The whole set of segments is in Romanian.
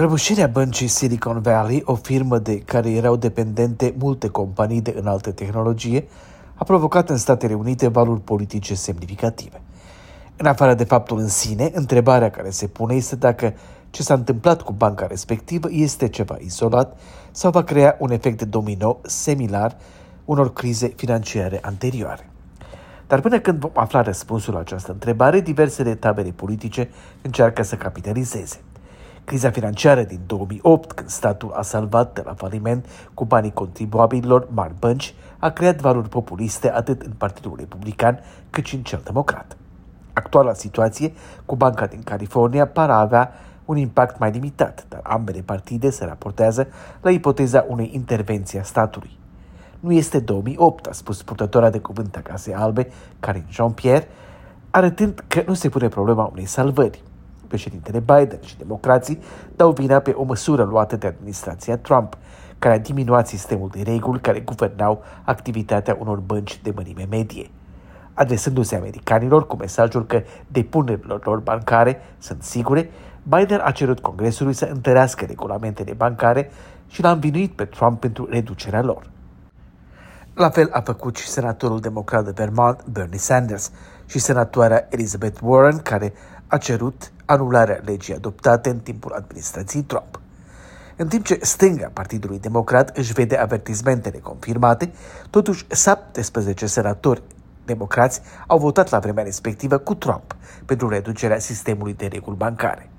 Prăbușirea băncii Silicon Valley, o firmă de care erau dependente multe companii de înaltă tehnologie, a provocat în Statele Unite valuri politice semnificative. În afară de faptul în sine, întrebarea care se pune este dacă ce s-a întâmplat cu banca respectivă este ceva izolat sau va crea un efect de domino similar unor crize financiare anterioare. Dar până când vom afla răspunsul la această întrebare, diversele tabere politice încearcă să capitalizeze. Criza financiară din 2008, când statul a salvat de la faliment cu banii contribuabililor mari bănci, a creat valori populiste atât în Partidul Republican cât și în cel democrat. Actuala situație cu banca din California pare a avea un impact mai limitat, dar ambele partide se raportează la ipoteza unei intervenții a statului. Nu este 2008, a spus purtătoarea de cuvânt a Casei Albe, Karin Jean-Pierre, arătând că nu se pune problema unei salvări. Președintele Biden și democrații dau vina pe o măsură luată de administrația Trump, care a diminuat sistemul de reguli care guvernau activitatea unor bănci de mărime medie. Adresându-se americanilor cu mesajul că depunerile lor bancare sunt sigure, Biden a cerut Congresului să întărească regulamentele bancare și l-a învinuit pe Trump pentru reducerea lor. La fel a făcut și senatorul democrat de Vermont, Bernie Sanders, și senatoarea Elizabeth Warren, care a cerut anularea legii adoptate în timpul administrației Trump. În timp ce stânga Partidului Democrat își vede avertizmentele confirmate, totuși 17 senatori democrați au votat la vremea respectivă cu Trump pentru reducerea sistemului de reguli bancare.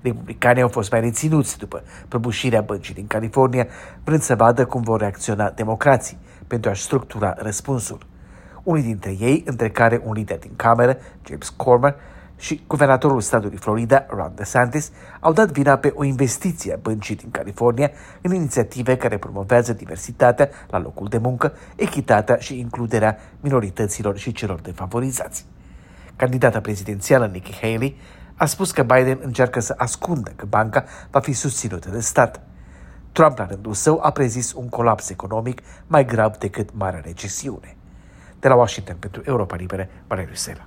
Republicanii au fost mai reținuți după prăbușirea băncii din California, vrând să vadă cum vor reacționa democrații pentru a-și structura răspunsul. Unii dintre ei, între care un lider din cameră, James Cormer, și guvernatorul statului Florida, Ron DeSantis, au dat vina pe o investiție a băncii din California în inițiative care promovează diversitatea la locul de muncă, echitatea și includerea minorităților și celor defavorizați. Candidata prezidențială Nikki Haley a spus că Biden încearcă să ascundă că banca va fi susținută de stat. Trump, la rândul său, a prezis un colaps economic mai grav decât marea recesiune. De la Washington pentru Europa Libere, Valeriu Sela.